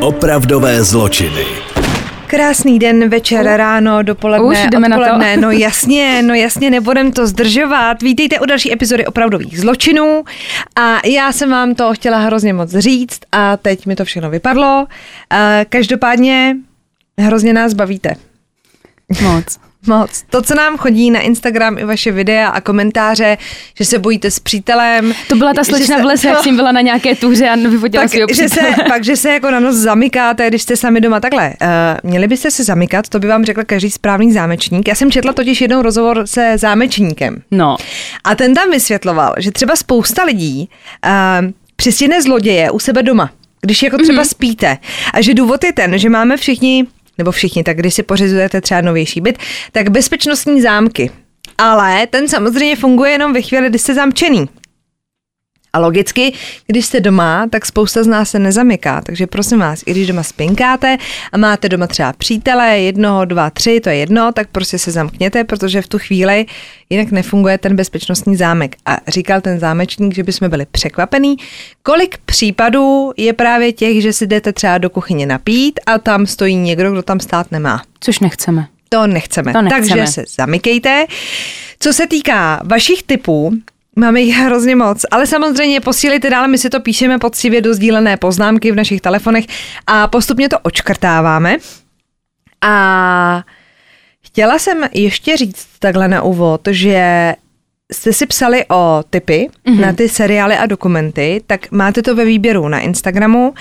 Opravdové zločiny. Krásný den, večer, ráno, dopoledne, Už jdeme na to. odpoledne. No jasně, no jasně, nebudem to zdržovat. Vítejte u další epizody opravdových zločinů. A já jsem vám to chtěla hrozně moc říct a teď mi to všechno vypadlo. Eh, Každopádně hrozně nás bavíte. Moc. Moc. To, co nám chodí na Instagram i vaše videa a komentáře, že se bojíte s přítelem. To byla ta slečna se- v lese, jak no, jsem byla na nějaké tuře a vyfotila tak, svého že se, pak, že se jako na noc zamykáte, když jste sami doma. Takhle, uh, měli byste se zamykat, to by vám řekl každý správný zámečník. Já jsem četla totiž jednou rozhovor se zámečníkem. No, A ten tam vysvětloval, že třeba spousta lidí uh, přistihne zloděje u sebe doma, když jako třeba mm-hmm. spíte. A že důvod je ten, že máme všichni, nebo všichni, tak když si pořizujete třeba novější byt, tak bezpečnostní zámky. Ale ten samozřejmě funguje jenom ve chvíli, kdy jste zamčený. A logicky, když jste doma, tak spousta z nás se nezamyká. Takže prosím vás, i když doma spinkáte a máte doma třeba přítele, jednoho, dva, tři, to je jedno, tak prostě se zamkněte, protože v tu chvíli jinak nefunguje ten bezpečnostní zámek. A říkal ten zámečník, že bychom byli překvapení, kolik případů je právě těch, že si jdete třeba do kuchyně napít a tam stojí někdo, kdo tam stát nemá. což nechceme. To nechceme. To nechceme. Takže se zamykejte. Co se týká vašich typů, Máme jich hrozně moc, ale samozřejmě posílejte dál, my si to píšeme poctivě do sdílené poznámky v našich telefonech a postupně to očkrtáváme. A chtěla jsem ještě říct takhle na úvod, že jste si psali o typy mm-hmm. na ty seriály a dokumenty, tak máte to ve výběru na Instagramu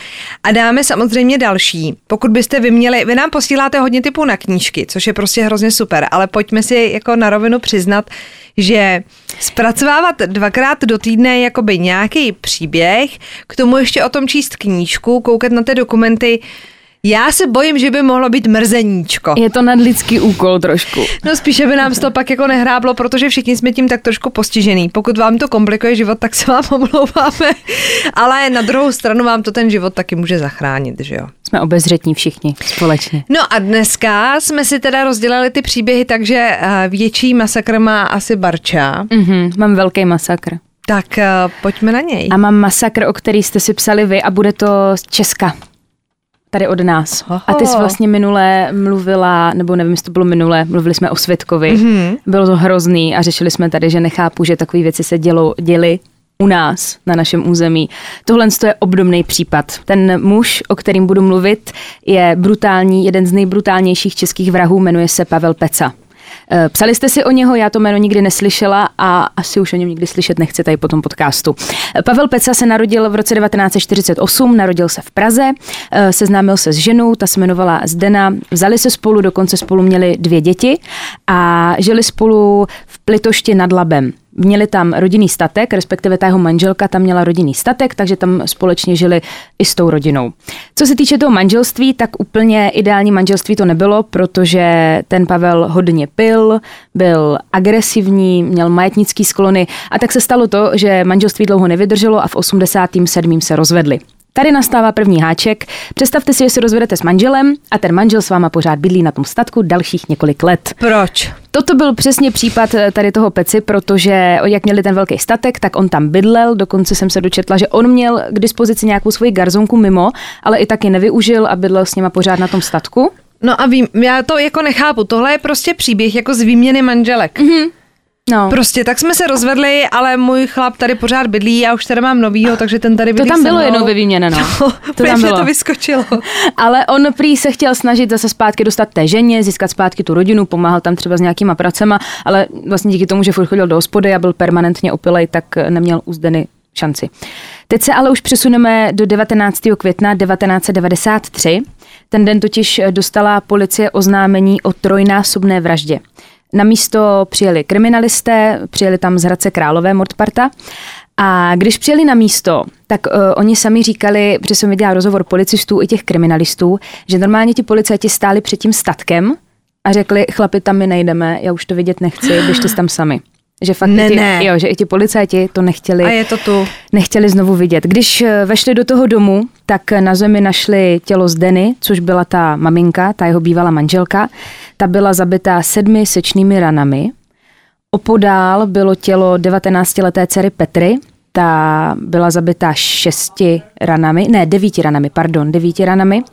a dáme samozřejmě další. Pokud byste vy měli, vy nám posíláte hodně typů na knížky, což je prostě hrozně super, ale pojďme si jako na rovinu přiznat, že zpracovávat dvakrát do týdne jakoby nějaký příběh, k tomu ještě o tom číst knížku, koukat na ty dokumenty, já se bojím, že by mohlo být mrzeníčko. Je to nadlidský úkol trošku. No spíše by nám to pak jako nehráblo, protože všichni jsme tím tak trošku postižený. Pokud vám to komplikuje život, tak se vám omlouváme. Ale na druhou stranu vám to ten život taky může zachránit, že jo? Jsme obezřetní všichni společně. No a dneska jsme si teda rozdělili ty příběhy, takže eh, větší masakr má asi Barča. Mhm, mám velký masakr. Tak eh, pojďme na něj. A mám masakr, o který jste si psali vy a bude to z Česka. Tady od nás. A ty jsi Oho. vlastně minule mluvila, nebo nevím, jestli to bylo minule, mluvili jsme o Světkovi. Mhm. Mm-hmm. Bylo to hrozný a řešili jsme tady, že nechápu, že takové věci se dělou, děly u nás, na našem území. Tohle je obdobný případ. Ten muž, o kterým budu mluvit, je brutální, jeden z nejbrutálnějších českých vrahů, jmenuje se Pavel Peca. Eh, Psali jste si o něho, já to jméno nikdy neslyšela a asi už o něm nikdy slyšet nechci tady po tom podcastu. Eh, Pavel Peca se narodil v roce 1948, narodil se v Praze, eh, seznámil se s ženou, ta se jmenovala Zdena, vzali se spolu, dokonce spolu měli dvě děti a žili spolu v Plitošti nad Labem. Měli tam rodinný statek, respektive ta jeho manželka tam měla rodinný statek, takže tam společně žili i s tou rodinou. Co se týče toho manželství, tak úplně ideální manželství to nebylo, protože ten Pavel hodně pil, byl agresivní, měl majetnický sklony a tak se stalo to, že manželství dlouho nevydrželo a v 87. se rozvedli. Tady nastává první háček. Představte si, že se rozvedete s manželem a ten manžel s váma pořád bydlí na tom statku dalších několik let. Proč? Toto byl přesně případ eh, tady toho Peci, protože jak měli ten velký statek, tak on tam bydlel, dokonce jsem se dočetla, že on měl k dispozici nějakou svoji garzonku mimo, ale i taky nevyužil a bydlel s nima pořád na tom statku. No a vím, já to jako nechápu. Tohle je prostě příběh jako z výměny manželek. Mm-hmm. No. Prostě tak jsme se rozvedli, ale můj chlap tady pořád bydlí, já už tady mám novýho, takže ten tady To bydlí tam se bylo mnou. jednou vyvíměno, no. To, To tam bylo. to vyskočilo. Ale on prý se chtěl snažit zase zpátky dostat té ženě, získat zpátky tu rodinu, pomáhal tam třeba s nějakýma pracema, ale vlastně díky tomu, že furt chodil do hospody a byl permanentně opilej, tak neměl u Zdeny šanci. Teď se ale už přesuneme do 19. května 1993. Ten den totiž dostala policie oznámení o trojnásobné vraždě. Na místo přijeli kriminalisté, přijeli tam z Hradce Králové Mordparta a když přijeli na místo, tak uh, oni sami říkali, protože jsem viděla rozhovor policistů i těch kriminalistů, že normálně ti policajti stáli před tím statkem a řekli, chlapi, tam my nejdeme, já už to vidět nechci, běžte tam sami. Že fakt Ne, i ti, ne. Jo, že i ti policajti to nechtěli A je to tu. nechtěli znovu vidět. Když eh, vešli do toho domu, tak na zemi našli tělo Zdeny, což byla ta maminka, ta jeho bývalá manželka. Ta byla zabitá sedmi sečnými ranami. Opodál bylo tělo 19-leté dcery Petry, ta ta byla zabitá šesti ranami, ne, devíti ranami, pardon, devíti ranami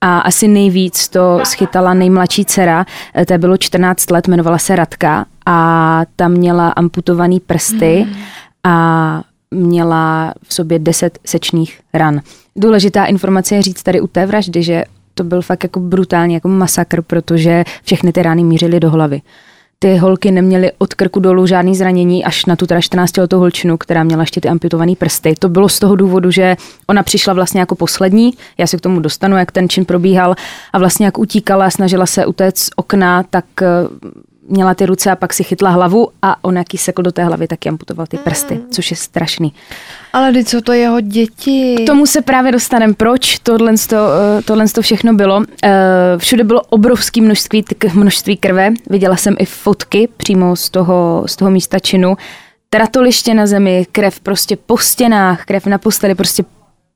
a asi nejvíc to schytala nejmladší dcera, eh, té bylo 14 let, jmenovala se Radka a ta měla amputovaný prsty mm. a měla v sobě 10 sečných ran. Důležitá informace je říct tady u té vraždy, že to byl fakt jako brutální jako masakr, protože všechny ty rány mířily do hlavy ty holky neměly od krku dolů žádný zranění až na tu teda 14 letou holčinu, která měla ještě ty amputované prsty. To bylo z toho důvodu, že ona přišla vlastně jako poslední, já se k tomu dostanu, jak ten čin probíhal a vlastně jak utíkala, snažila se utéct z okna, tak měla ty ruce a pak si chytla hlavu a on jaký sekl do té hlavy, tak amputoval ty prsty, mm. což je strašný. Ale teď co to jeho děti? K tomu se právě dostaneme. Proč tohle, to, eh, tohle to všechno bylo? Eh, všude bylo obrovské množství, množství krve. Viděla jsem i fotky přímo z toho, z toho místa činu. Tratoliště na zemi, krev prostě po stěnách, krev na posteli, prostě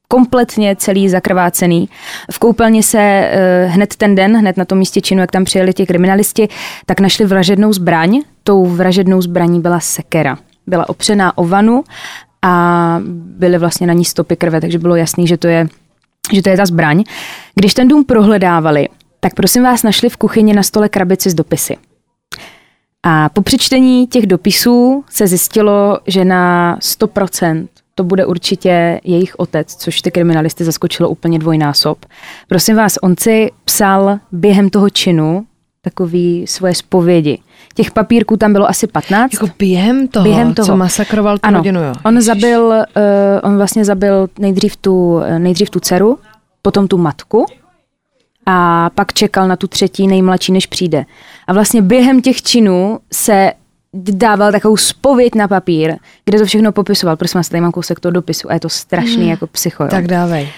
kompletně celý zakrvácený. V koupelně se uh, hned ten den, hned na tom místě činu, jak tam přijeli ti kriminalisti, tak našli vražednou zbraň. Tou vražednou zbraní byla sekera. Byla opřená o vanu a byly vlastně na ní stopy krve, takže bylo jasný, že to je, že to je ta zbraň. Když ten dům prohledávali, tak prosím vás našli v kuchyni na stole krabici s dopisy. A po přečtení těch dopisů se zjistilo, že na 100% to bude určitě jejich otec, což ty kriminalisty zaskočilo úplně dvojnásob. Prosím vás, on si psal během toho činu takový svoje zpovědi. Těch papírků tam bylo asi 15. Jako během toho, během toho. co masakroval tu ano, rodinu, jo? On zabil, uh, on vlastně zabil nejdřív tu, nejdřív tu dceru, potom tu matku a pak čekal na tu třetí nejmladší, než přijde. A vlastně během těch činů se dával takovou spověď na papír, kde to všechno popisoval. Prosím vás, tady mám kousek toho dopisu a je to strašný mm. jako psycho. Jo. Tak dávej.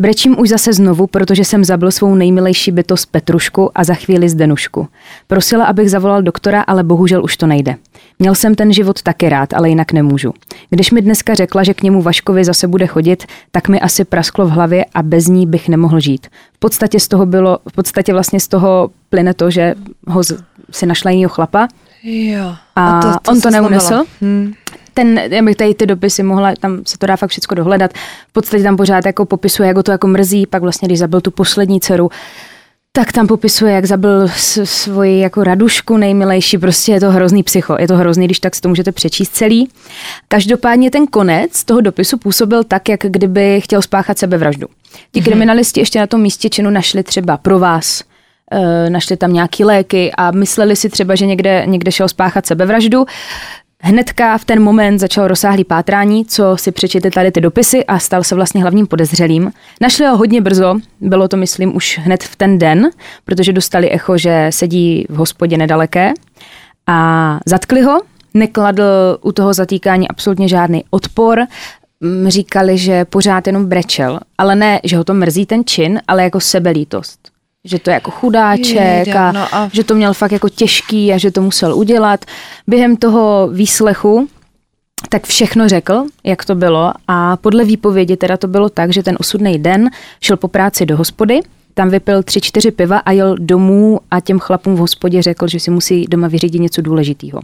Brečím už zase znovu, protože jsem zabil svou nejmilejší bytost Petrušku a za chvíli Zdenušku. Prosila, abych zavolal doktora, ale bohužel už to nejde. Měl jsem ten život taky rád, ale jinak nemůžu. Když mi dneska řekla, že k němu Vaškovi zase bude chodit, tak mi asi prasklo v hlavě a bez ní bych nemohl žít. V podstatě z toho bylo, v podstatě vlastně z toho plyne to, že ho si našla jiného chlapa, Jo. A, a to, to on to neunesl. Hmm. Ten, já bych tady ty dopisy mohla, tam se to dá fakt všechno dohledat. V podstatě tam pořád jako popisuje, jak ho to jako mrzí, pak vlastně, když zabil tu poslední dceru, tak tam popisuje, jak zabil svoji jako radušku nejmilejší, prostě je to hrozný psycho, je to hrozný, když tak si to můžete přečíst celý. Každopádně ten konec toho dopisu působil tak, jak kdyby chtěl spáchat sebevraždu. Ti mm-hmm. kriminalisti ještě na tom místě činu našli třeba pro vás našli tam nějaký léky a mysleli si třeba, že někde, někde šel spáchat sebevraždu. Hnedka v ten moment začal rozsáhlý pátrání, co si přečetli tady ty dopisy a stal se vlastně hlavním podezřelým. Našli ho hodně brzo, bylo to myslím už hned v ten den, protože dostali echo, že sedí v hospodě nedaleké a zatkli ho, nekladl u toho zatýkání absolutně žádný odpor, mm, říkali, že pořád jenom brečel, ale ne, že ho to mrzí ten čin, ale jako sebelítost že to je jako chudáček a, no a že to měl fakt jako těžký a že to musel udělat. Během toho výslechu tak všechno řekl, jak to bylo a podle výpovědi teda to bylo tak, že ten osudný den šel po práci do hospody, tam vypil tři, čtyři piva a jel domů a těm chlapům v hospodě řekl, že si musí doma vyřídit něco důležitého.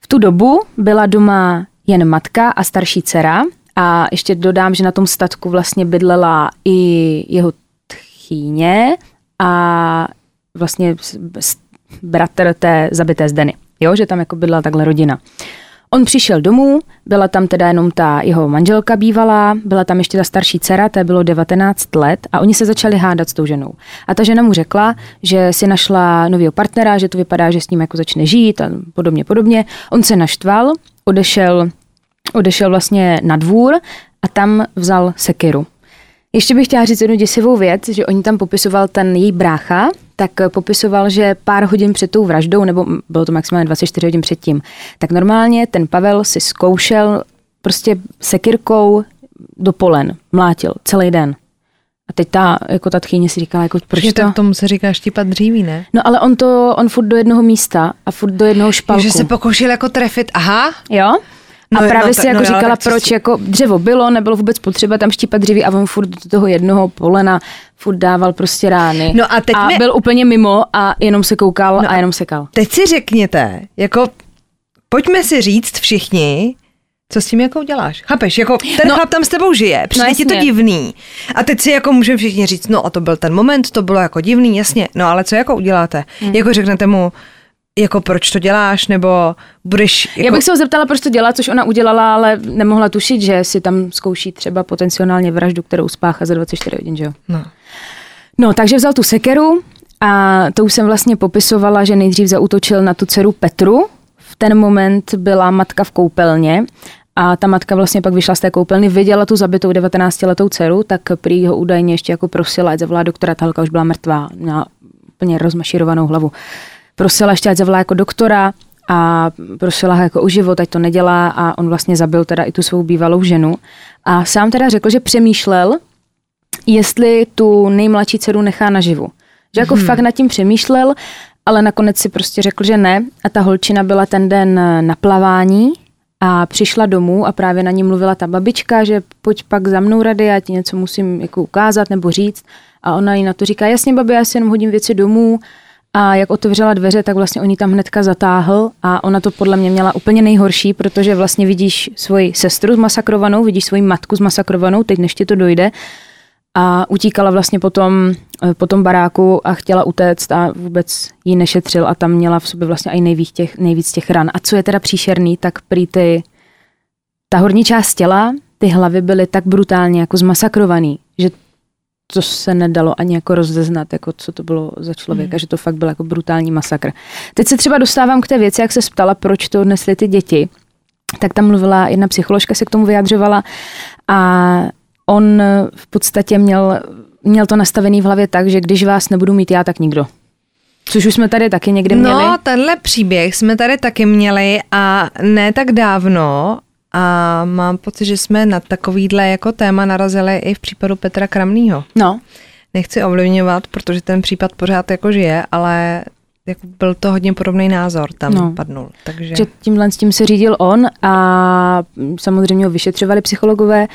V tu dobu byla doma jen matka a starší dcera a ještě dodám, že na tom statku vlastně bydlela i jeho tchýně a vlastně bratr té zabité Zdeny. Jo, že tam jako bydla takhle rodina. On přišel domů, byla tam teda jenom ta jeho manželka bývalá, byla tam ještě ta starší dcera, té bylo 19 let a oni se začali hádat s tou ženou. A ta žena mu řekla, že si našla nového partnera, že to vypadá, že s ním jako začne žít a podobně, podobně. On se naštval, odešel, odešel vlastně na dvůr a tam vzal sekiru. Ještě bych chtěla říct jednu děsivou věc, že oni tam popisoval ten její brácha, tak popisoval, že pár hodin před tou vraždou, nebo bylo to maximálně 24 hodin předtím, tak normálně ten Pavel si zkoušel prostě sekirkou do polen, mlátil celý den. A teď ta, jako ta tchýně si říkala, jako proč to? tomu se říká štípat dříví, ne? No ale on to, on furt do jednoho místa a furt do jednoho špalku. Že se pokoušel jako trefit, aha. Jo? No, a právě no, si jako no, říkala, proč si... jako dřevo bylo, nebylo vůbec potřeba tam štípat dříví a on furt do toho jednoho polena furt dával prostě rány. No a teď a mi... byl úplně mimo a jenom se koukal no a jenom sekal. Teď si řekněte, jako pojďme si říct všichni, Co s tím jako uděláš? Chápeš, jako ten No. no, chlap tam s tebou žije, přijde No ti to divný. A teď si jako můžeme všichni říct, no a to byl ten moment, to bylo jako divný, jasně. No ale co jako uděláte? Hmm. Jako řeknete mu, jako proč to děláš, nebo budeš... Jako... Já bych se ho zeptala, proč to dělá, což ona udělala, ale nemohla tušit, že si tam zkouší třeba potenciálně vraždu, kterou spáchá za 24 hodin, že jo? No. No, takže vzal tu sekeru a to už jsem vlastně popisovala, že nejdřív zautočil na tu dceru Petru. V ten moment byla matka v koupelně a ta matka vlastně pak vyšla z té koupelny, viděla tu zabitou 19-letou dceru, tak prý ho údajně ještě jako prosila, ať zavolá doktora, ta holka už byla mrtvá, měla úplně rozmašírovanou hlavu. Prosila ještě, ať zavolá jako doktora a prosila ho jako o život, ať to nedělá a on vlastně zabil teda i tu svou bývalou ženu. A sám teda řekl, že přemýšlel, jestli tu nejmladší dceru nechá naživu. Že jako hmm. fakt nad tím přemýšlel, ale nakonec si prostě řekl, že ne. A ta holčina byla ten den na plavání a přišla domů a právě na ní mluvila ta babička, že pojď pak za mnou rady, já ti něco musím jako ukázat nebo říct. A ona jí na to říká, jasně babi, já si jenom hodím věci domů. A jak otevřela dveře, tak vlastně oni tam hnedka zatáhl a ona to podle mě měla úplně nejhorší, protože vlastně vidíš svoji sestru zmasakrovanou, vidíš svoji matku zmasakrovanou, teď než ti to dojde a utíkala vlastně potom eh, po tom baráku a chtěla utéct a vůbec ji nešetřil a tam měla v sobě vlastně i nejvíc těch, nejvíc těch ran. A co je teda příšerný, tak prý ty, ta horní část těla, ty hlavy byly tak brutálně jako zmasakrovaný, že to se nedalo ani jako rozeznat, jako co to bylo za člověka, mm. že to fakt byl jako brutální masakr. Teď se třeba dostávám k té věci, jak se ptala, proč to odnesly ty děti. Tak tam mluvila jedna psycholožka, se k tomu vyjadřovala a on v podstatě měl, měl to nastavený v hlavě tak, že když vás nebudu mít já, tak nikdo. Což už jsme tady taky někdy měli. No, tenhle příběh jsme tady taky měli a ne tak dávno a mám pocit, že jsme na takovýhle jako téma narazili i v případu Petra Kramnýho. no. Nechci ovlivňovat, protože ten případ pořád jako žije, ale jako byl to hodně podobný názor tam No. no. padnul. Takže... že tímhle s tím se řídil on a samozřejmě ho vyšetřovali psychologové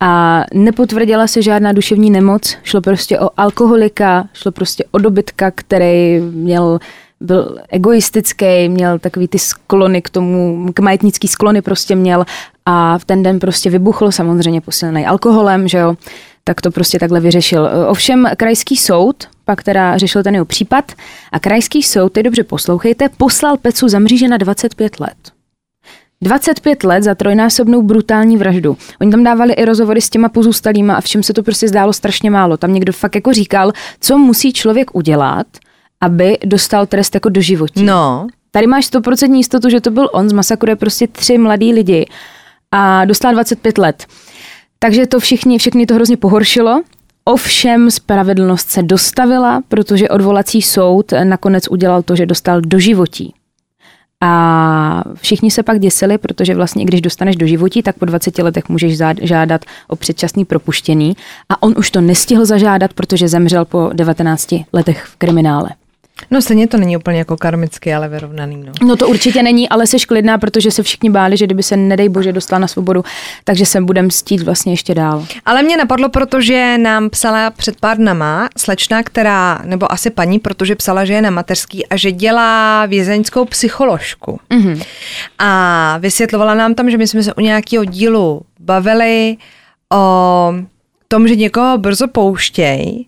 a nepotvrdila se žádná duševní nemoc, šlo prostě o alkoholika, šlo prostě o dobytka, který měl byl egoistický, měl takový ty sklony k tomu, k majetnický sklony prostě měl a v ten den prostě vybuchl, samozřejmě posílený alkoholem, že jo, tak to prostě takhle vyřešil. Ovšem krajský soud, pak teda řešil ten jeho případ a krajský soud, teď dobře poslouchejte, poslal Pecu za mříže na 25 let. 25 let za trojnásobnou brutální vraždu. Oni tam dávali i rozhovory s těma pozůstalýma a všem se to prostě zdálo strašně málo. Tam někdo fakt jako říkal, co musí člověk udělat, aby dostal trest jako do životí. No, Tady máš 100% jistotu, že to byl on, zmasakruje prostě tři mladý lidi a dostal 25 let. Takže to všichni, všechny to hrozně pohoršilo. Ovšem spravedlnost se dostavila, protože odvolací soud nakonec udělal to, že dostal do životí. A všichni se pak děsili, protože vlastně, i když dostaneš do životí, tak po 20 letech můžeš žádat o předčasný propuštění. A on už to nestihl zažádat, protože zemřel po 19 letech v kriminále. No stejně to není úplně jako karmicky, ale vyrovnaný. No. No to určitě není, ale seš klidná, protože se všichni báli, že kdyby se, nedej bože, dostal na svobodu, takže se budem stít vlastně ještě dál. Ale mě napadlo, protože nám psala před pár dnama slečna, která, nebo asi paní, protože psala, že je na mateřský a že dělá vězeňskou psycholožku. Mhm. A vysvětlovala nám tam, že my jsme se u nějakého dílu bavili o tom, že někoho brzo pouštěj,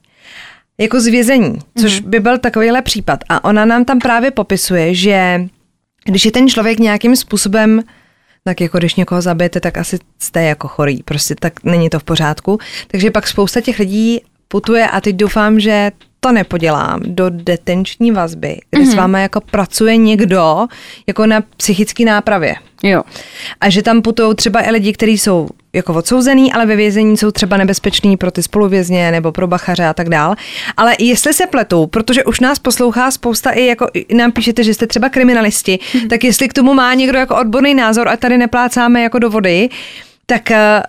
jako z vězení, což by byl takovýhle případ. A ona nám tam právě popisuje, že když je ten člověk nějakým způsobem tak jako když někoho zabijete, tak asi jste jako chorý, prostě tak není to v pořádku. Takže pak spousta těch lidí putuje a teď doufám, že to nepodělám do detenční vazby, kde mm-hmm. s váma jako pracuje někdo jako na psychické nápravě. Jo. A že tam putují třeba i lidi, kteří jsou jako odsouzený, ale ve vězení jsou třeba nebezpeční pro ty spoluvězně nebo pro bachaře a tak dál. Ale jestli se pletou, protože už nás poslouchá spousta i jako nám píšete, že jste třeba kriminalisti, tak jestli k tomu má někdo jako odborný názor a tady neplácáme jako do vody, tak eh,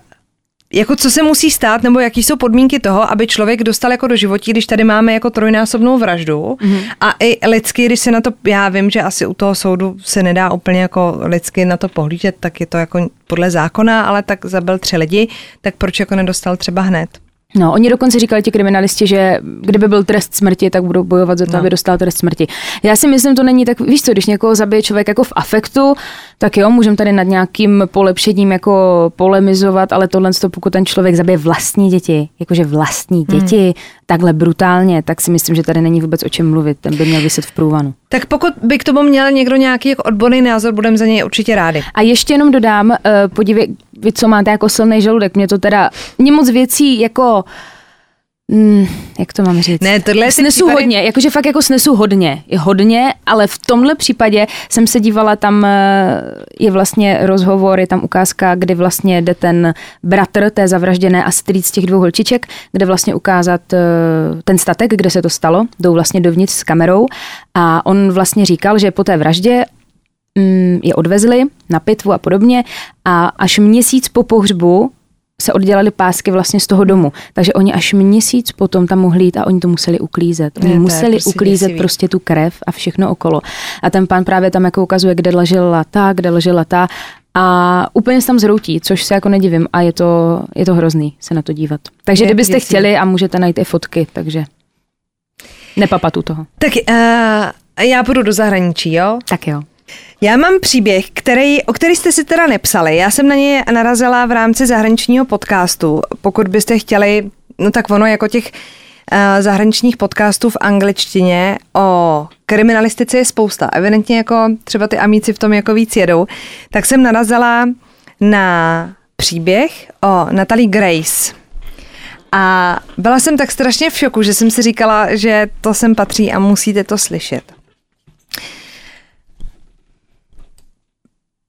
jako co se musí stát, nebo jaký jsou podmínky toho, aby člověk dostal jako do životí, když tady máme jako trojnásobnou vraždu mm-hmm. a i lidsky, když se na to, já vím, že asi u toho soudu se nedá úplně jako lidsky na to pohlížet, tak je to jako podle zákona, ale tak zabil tři lidi, tak proč jako nedostal třeba hned? No, oni dokonce říkali ti kriminalisti, že kdyby byl trest smrti, tak budou bojovat za to, no. aby dostal trest smrti. Já si myslím, to není tak, víš co, když někoho zabije člověk jako v afektu, tak jo, můžeme tady nad nějakým polepšením jako polemizovat, ale tohle, pokud ten člověk zabije vlastní děti, jakože vlastní hmm. děti, hmm. takhle brutálně, tak si myslím, že tady není vůbec o čem mluvit, ten by měl vyset v průvanu. Tak pokud by k tomu měl někdo nějaký jako odborný názor, budeme za něj určitě rádi. A ještě jenom dodám, uh, podívej, vy co máte jako silný žaludek, mě to teda, mě moc věcí jako Mm, jak to mám říct? Ne, tohle snesu případy... hodně, jakože fakt jako snesu hodně, je hodně, ale v tomhle případě jsem se dívala, tam eh, je vlastně rozhovor, je tam ukázka, kdy vlastně jde ten bratr té zavražděné a strýc těch dvou holčiček, kde vlastně ukázat eh, ten statek, kde se to stalo, jdou vlastně dovnitř s kamerou a on vlastně říkal, že po té vraždě je odvezli na pitvu a podobně a až měsíc po pohřbu se oddělali pásky vlastně z toho domu. Takže oni až měsíc potom tam mohli jít a oni to museli uklízet. Oni ne, museli prostě uklízet děsivý. prostě tu krev a všechno okolo. A ten pán právě tam jako ukazuje, kde ležela ta, kde ležela ta a úplně se tam zhroutí, což se jako nedivím a je to, je to hrozný se na to dívat. Takže je, kdybyste děsivý. chtěli a můžete najít i fotky, takže nepapatu toho. Tak uh, já půjdu do zahraničí, jo? Tak jo. Já mám příběh, který, o který jste si teda nepsali. Já jsem na něj narazila v rámci zahraničního podcastu. Pokud byste chtěli, no tak ono jako těch uh, zahraničních podcastů v angličtině o kriminalistice je spousta. Evidentně jako třeba ty amíci v tom jako víc jedou. Tak jsem narazila na příběh o Natalie Grace. A byla jsem tak strašně v šoku, že jsem si říkala, že to sem patří a musíte to slyšet.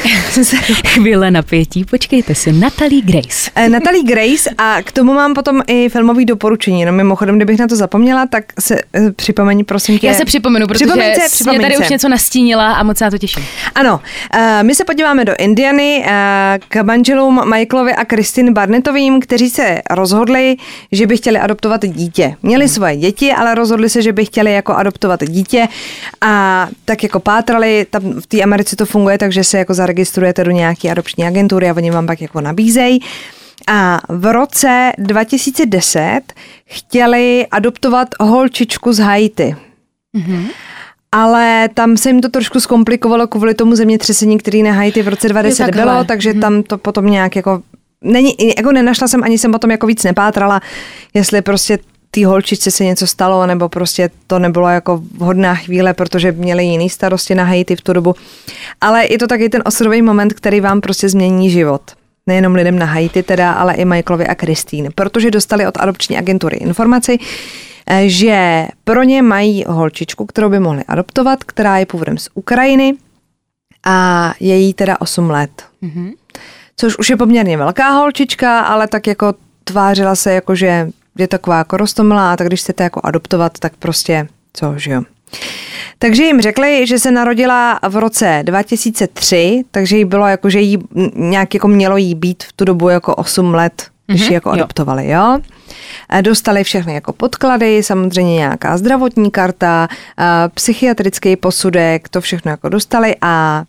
Chvíle napětí, počkejte si, Natalie Grace. Eh, Natalie Grace a k tomu mám potom i filmový doporučení. No mimochodem, kdybych na to zapomněla, tak se uh, připomeň, prosím tě. Já se připomenu, protože připomeňte, připomeňte. mě tady už něco nastínila a moc se na to těším. Ano, uh, my se podíváme do Indiany uh, k manželům Michaelovi a Christine Barnettovým, kteří se rozhodli, že by chtěli adoptovat dítě. Měli hmm. svoje děti, ale rozhodli se, že by chtěli jako adoptovat dítě a tak jako pátrali, tam v té Americe to funguje, takže se jako zaregistrujete do nějaké adopční agentury a oni vám pak jako nabízejí. A v roce 2010 chtěli adoptovat holčičku z Haiti. Mm-hmm. Ale tam se jim to trošku zkomplikovalo kvůli tomu zemětřesení, který na Haiti v roce 2010 bylo, takže mm-hmm. tam to potom nějak jako Není, jako nenašla jsem, ani jsem potom jako víc nepátrala, jestli prostě té holčičce se něco stalo, nebo prostě to nebylo jako vhodná chvíle, protože měli jiný starosti na Haiti v tu dobu. Ale je to taky ten osudový moment, který vám prostě změní život. Nejenom lidem na Haiti teda, ale i Michaelovi a Kristýn, protože dostali od adopční agentury informaci, eh, že pro ně mají holčičku, kterou by mohli adoptovat, která je původem z Ukrajiny a je jí teda 8 let. Mm-hmm. Což už je poměrně velká holčička, ale tak jako tvářila se jako, že je taková jako rostomilá, tak když chcete jako adoptovat, tak prostě co, že jo. Takže jim řekli, že se narodila v roce 2003, takže jí bylo jako, že jí nějak jako mělo jí být v tu dobu jako 8 let, když mm-hmm, ji jako adoptovali, jo. Dostali všechny jako podklady, samozřejmě nějaká zdravotní karta, psychiatrický posudek, to všechno jako dostali a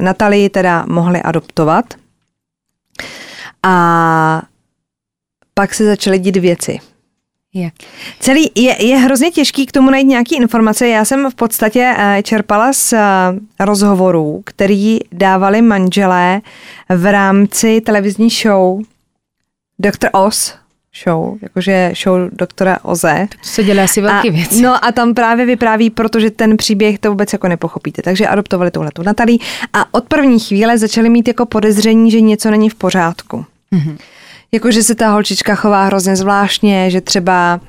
Natalii teda mohli adoptovat. A pak se začaly dít věci. Jak? Celý je, je hrozně těžký k tomu najít nějaké informace. Já jsem v podstatě eh, čerpala z eh, rozhovorů, který dávali manželé v rámci televizní show Dr. Oz, show, jakože show doktora Oze. To se dělá asi velký věc. No a tam právě vypráví, protože ten příběh to vůbec jako nepochopíte. Takže adoptovali tuhle tu Natalí a od první chvíle začali mít jako podezření, že něco není v pořádku. Mm-hmm. Jako, že se ta holčička chová hrozně zvláštně, že třeba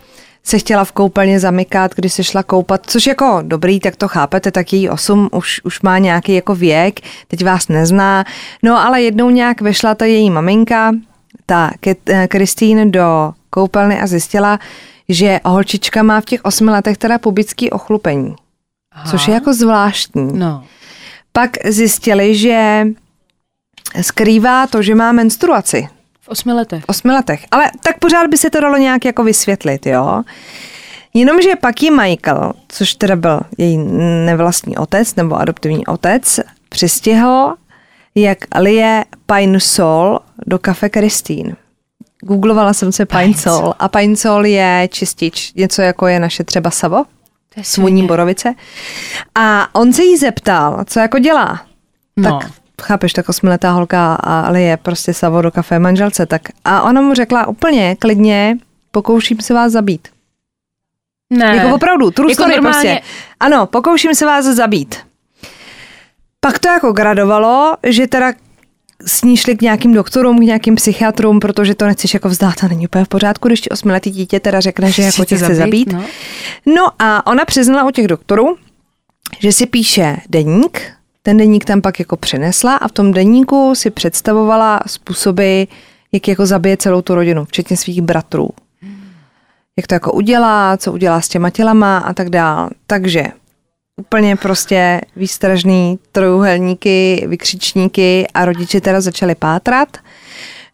se chtěla v koupelně zamykat, když se šla koupat, což jako dobrý, tak to chápete, tak její osm už, už má nějaký jako věk, teď vás nezná. No ale jednou nějak vešla ta její maminka, ta Kristýn do koupelny a zjistila, že holčička má v těch osmi letech teda pubický ochlupení, Aha. což je jako zvláštní. No. Pak zjistili, že skrývá to, že má menstruaci. V osmi letech. V osmi letech. Ale tak pořád by se to dalo nějak jako vysvětlit, jo. Jenomže pak ji Michael, což teda byl její nevlastní otec nebo adoptivní otec, přistihl, jak lije Pine Sol do kafe Christine, googlovala jsem se Pine Sol a Pine Sol je čistič, něco jako je naše třeba Savo, svoní borovice. A on se jí zeptal, co jako dělá. No. Tak chápeš, tak osmiletá holka, a- ale je prostě Savo do kafe manželce. Tak a ona mu řekla úplně klidně, pokouším se vás zabít. Ne. Jako opravdu, true Jako normálně- prostě. Ano, pokouším se vás zabít. Pak to jako gradovalo, že teda s ní šli k nějakým doktorům, k nějakým psychiatrům, protože to nechceš jako vzdát a není úplně v pořádku, když ti osmiletý dítě teda řekne, že jako tě chce zabít. No. No a ona přiznala u těch doktorů, že si píše deník, ten deník tam pak jako přinesla a v tom deníku si představovala způsoby, jak jako zabije celou tu rodinu, včetně svých bratrů. Jak to jako udělá, co udělá s těma tělama a tak dál. Takže úplně prostě výstražný trojuhelníky, vykřičníky a rodiče teda začali pátrat.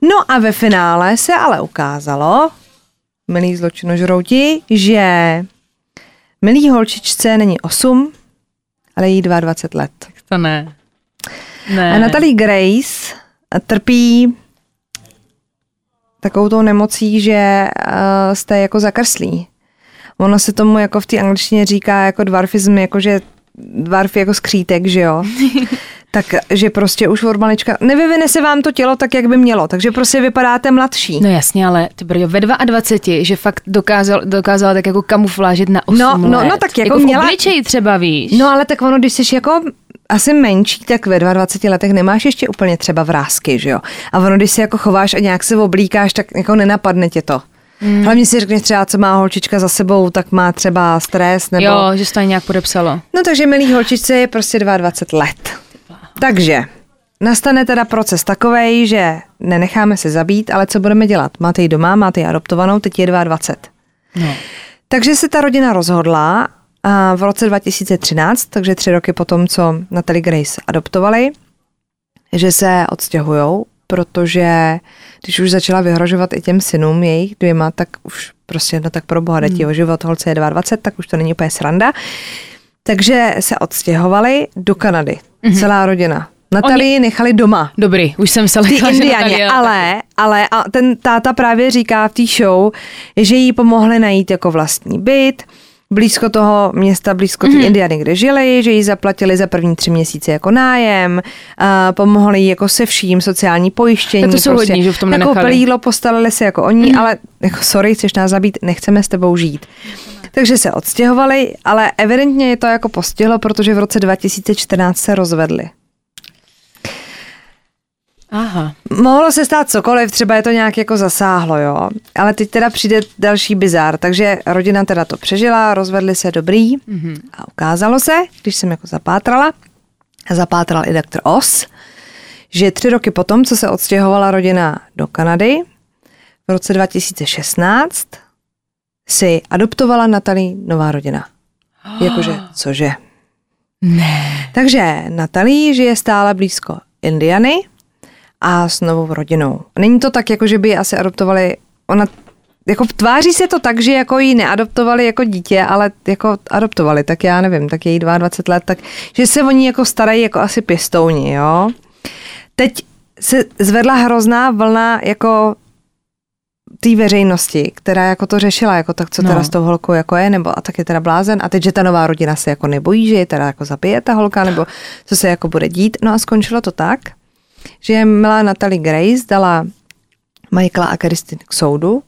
No a ve finále se ale ukázalo, milí zločinožrouti, že milý holčičce není 8, ale jí 22 let. To ne. Ne. A Natalie Grace trpí takovou tou nemocí, že uh, jste jako zakrslí. Ono se tomu jako v té angličtině říká jako dwarfism, jakože dwarf jako skřítek, že jo? tak, že prostě už od malička, nevyvine se vám to tělo tak, jak by mělo, takže prostě vypadáte mladší. No jasně, ale ty brjo, ve 22, že fakt dokázal, dokázala tak jako kamuflážit na 8 No, no, let. no, tak jako jako v měla- obličeji třeba, víš. No ale tak ono, když jsi jako asi menší, tak ve 22 letech nemáš ještě úplně třeba vrázky, že jo? A ono, když se jako chováš a nějak se oblíkáš, tak jako nenapadne tě to. Mm. Hlavně si řekneš třeba, co má holčička za sebou, tak má třeba stres nebo... Jo, že se to nějak podepsalo. No takže milý holčičce je prostě 22 let. Takže nastane teda proces takovej, že nenecháme se zabít, ale co budeme dělat? Máte ji doma, máte ji adoptovanou, teď je 22. No. Takže se ta rodina rozhodla a v roce 2013, takže tři roky potom, co Natalie Grace adoptovali, že se odstěhujou, protože když už začala vyhrožovat i těm synům jejich dvěma, tak už prostě, no tak pro boha, Hmm. o život, holce je 22, tak už to není úplně sranda. Takže se odstěhovali do Kanady, Mhm. mm-hmm. celá rodina. Natalii nechali doma. Dobrý, už jsem se lekla, že Natalie- ale, ale a ten táta právě říká v té show, že jí pomohli najít jako vlastní byt, blízko toho města, blízko té mm-hmm. Indiany, kde žili, že jí zaplatili za první tři měsíce jako nájem, a pomohli jí jako se vším, sociální pojištění. Tak to jsou hodní, že v tom Nakoupili nenechali. jídlo, postarali se jako oni, mm-hmm. ale jako sorry, chceš nás zabít, nechceme s tebou žít. Takže se odstěhovali, ale evidentně je to jako postihlo, protože v roce 2014 se rozvedli. Aha. Mohlo se stát cokoliv, třeba je to nějak jako zasáhlo, jo. Ale teď teda přijde další bizár, takže rodina teda to přežila, rozvedli se dobrý mm-hmm. a ukázalo se, když jsem jako zapátrala, a zapátral i doktor Os, že tři roky potom, co se odstěhovala rodina do Kanady, v roce 2016 si adoptovala Natalie nová rodina. Jakože, cože? Ne. Takže Natalie žije stále blízko Indiany a s novou rodinou. Není to tak, jako že by ji asi adoptovali, ona jako tváří se to tak, že jako ji neadoptovali jako dítě, ale jako adoptovali, tak já nevím, tak je jí 22 let, tak že se o ní jako starají jako asi pěstouni, jo. Teď se zvedla hrozná vlna jako té veřejnosti, která jako to řešila, jako tak co teda No. s tou holkou jako je, nebo a tak je teda blázen a teď, že ta nová rodina se jako nebojí, že je teda jako zabije ta holka, nebo co se jako bude dít. No a skončilo to tak, že milá Natalie Grace dala Michaela a Kristin k soudu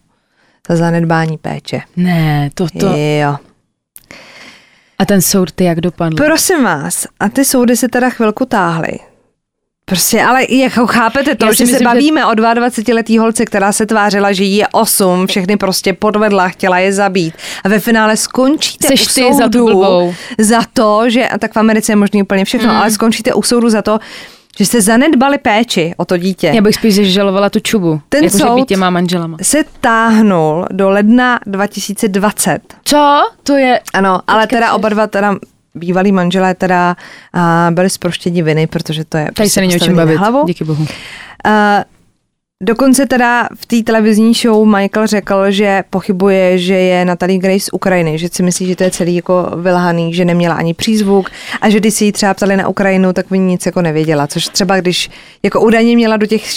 za zanedbání péče. Ne, to to. Jo. A ten soud ty jak dopadl? Prosím vás, a ty soudy se teda chvilku táhly. Prostě, ale jako chápete to, že si se myslím, že- bavíme o 22-letý holce, která se tvářila, že jí je 8, všechny prostě podvedla, chtěla je zabít. A ve finále skončíte Seš u soudu za za to, že, a tak v Americe je možný úplně všechno, mm. ale skončíte u soudu za to, že jste zanedbali péči o to dítě. Já bych spíš žalovala tu čubu. Ten jako, soud- být těma manželama. Se táhnul do ledna 2020. Co? To je... Ano, ale teda oba dva teda bývalí manželé teda a, byli zproštěni viny, protože to je Tady prostě se není o čem bavit. Hlavu. Díky bohu. A, dokonce teda v té televizní show Michael řekl, že pochybuje, že je Natalie Grace z Ukrajiny, že si myslí, že to je celý jako vylhaný, že neměla ani přízvuk a že když si ji třeba ptali na Ukrajinu, tak by nic jako nevěděla, což třeba když jako údajně měla do těch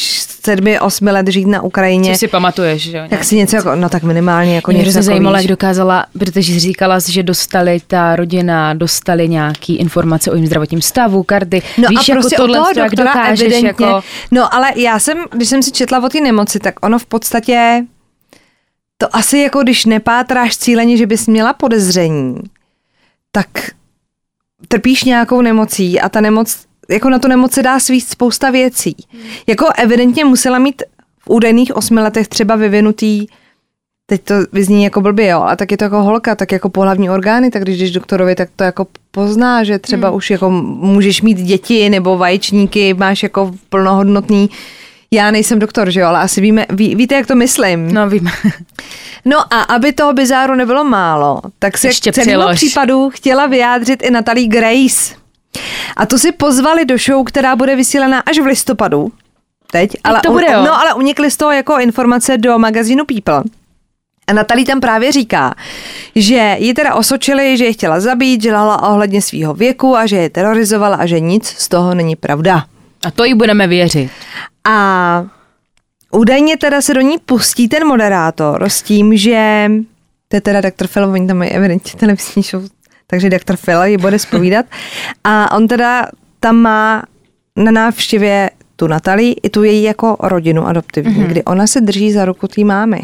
sedmi, osmi let žít na Ukrajině, Co si pamatuješ, že jo? tak si něco jako, no tak minimálně jako Mě něco hrozně jako zajímalo, jak dokázala, protože říkala, že dostali ta rodina, dostali nějaký informace o jejím zdravotním stavu, karty. No Víš, a jako prostě tohle, u toho to, jak dokážeš evidentně, jako... No ale já jsem, když jsem si četla o té nemoci, tak ono v podstatě, to asi jako když nepátráš cíleně, že bys měla podezření, tak trpíš nějakou nemocí a ta nemoc, jako na tu nemoc se dá svíst spousta věcí. Jako evidentně musela mít v údajných osmi letech třeba vyvinutý Teď to vyzní jako blbě, jo, a tak je to jako holka, tak jako pohlavní orgány, tak když jdeš doktorovi, tak to jako pozná, že třeba hmm. už jako můžeš mít děti nebo vaječníky, máš jako plnohodnotný, já nejsem doktor, že jo, ale asi víme, ví, víte, jak to myslím. No vím. No a aby toho bizáru nebylo málo, tak se Ještě k celému přilož. případu chtěla vyjádřit i Natalie Grace. A to si pozvali do show, která bude vysílená až v listopadu. Teď, ale, to bude, jo. no, ale unikly z toho jako informace do magazínu People. A Natalie tam právě říká, že ji teda osočili, že je chtěla zabít, že lhala ohledně svého věku a že je terorizovala a že nic z toho není pravda. A to jí budeme věřit. A údajně teda se do ní pustí ten moderátor s tím, že to je teda Dr. Phil, oni tam mají evidentně televizní show, takže Dr. Phil ji bude zpovídat. A on teda tam má na návštěvě tu Natalii i tu její jako rodinu adoptivní, mm-hmm. kdy ona se drží za ruku té mámy.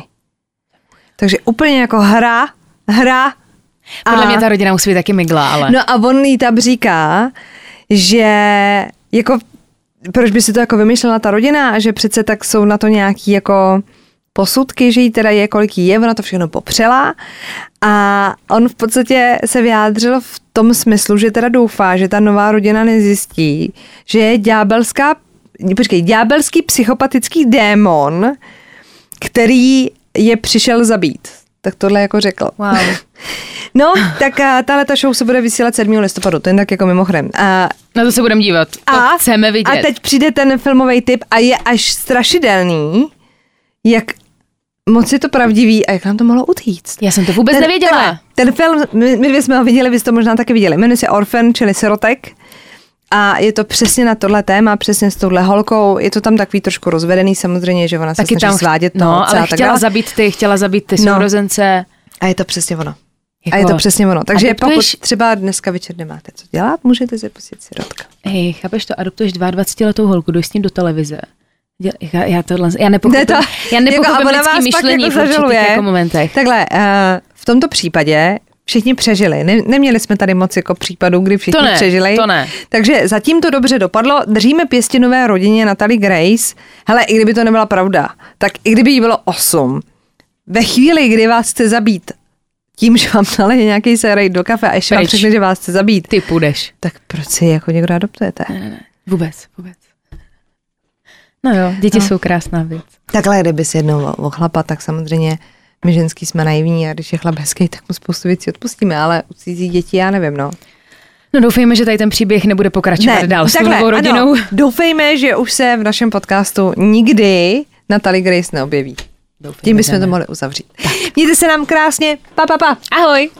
Takže úplně jako hra, hra. Podle a- mě ta rodina musí být taky migla, ale... No a on jí tam říká, že jako proč by si to jako vymýšlela ta rodina že přece tak jsou na to nějaký jako posudky, že jí teda je, kolik jí je, ona to všechno popřela a on v podstatě se vyjádřil v tom smyslu, že teda doufá, že ta nová rodina nezjistí, že je ďábelská, počkej, ďábelský psychopatický démon, který je přišel zabít. Tak tohle jako řekl. Wow. No, tak a, tahle ta show se bude vysílat 7. listopadu, to jen tak jako mimochodem. A, Na to se budeme dívat. To a, chceme vidět. a teď přijde ten filmový tip a je až strašidelný, jak moc je to pravdivý a jak nám to mohlo utíct. Já jsem to vůbec ten, nevěděla. takhle, Ten film, my, my dvě jsme ho viděli, vy jste to možná taky viděli. Jmenuje se Orphan, čili sirotek. A je to přesně na tohle téma, přesně s touhle holkou. Je to tam takový trošku rozvedený, samozřejmě, že ona se Taky snaží tam, svádět toho no, ale a tak chtěla dále. zabít ty, chtěla zabít ty No. sourozence. A je to přesně ono. Jako, A je to přesně ono. Takže adoptuješ- pokud třeba dneska večer nemáte co dělat, můžete si pustit sirotka. Hej, chápeš to, adoptuješ 22 letou holku, jdeš s ním do televize. Děl- Já, já, tohle, já nepochopím, Ne, to- já nepochopím jako, a ona lidský myšlení jako v určitých jako momentech. Takhle, uh, v tomto případě všichni přežili. Ne, neměli jsme tady moc jako případů, kdy všichni To ne, přežili. to ne. Takže zatím to dobře dopadlo. Držíme pěstinové rodině Natalie Grace. Hele, i kdyby to nebyla pravda, tak i kdyby jí bylo 8, ve chvíli, kdy vás chce zabít tím, že vám naleje nějaký sérej do kafe a ještě vám Pryč. řekne, že vás chce zabít, Ty půjdeš. tak proč si jako někdo adoptujete? Ne, ne, ne. Vůbec, vůbec. No jo, děti no. jsou krásná věc. Takhle, kdyby si jednou o, chlapa, tak samozřejmě my ženský jsme naivní a když je chlap hezký, tak mu spoustu věcí odpustíme, ale u cizí dětí já nevím, no. No doufejme, že tady ten příběh nebude pokračovat dál s tou novou rodinou. Ano, doufejme, že už se v našem podcastu nikdy Natalie Grace neobjeví. Doufejme, Tím bychom to mohli uzavřít. Mějte se nám krásně. Pa, pa, pa. Ahoj.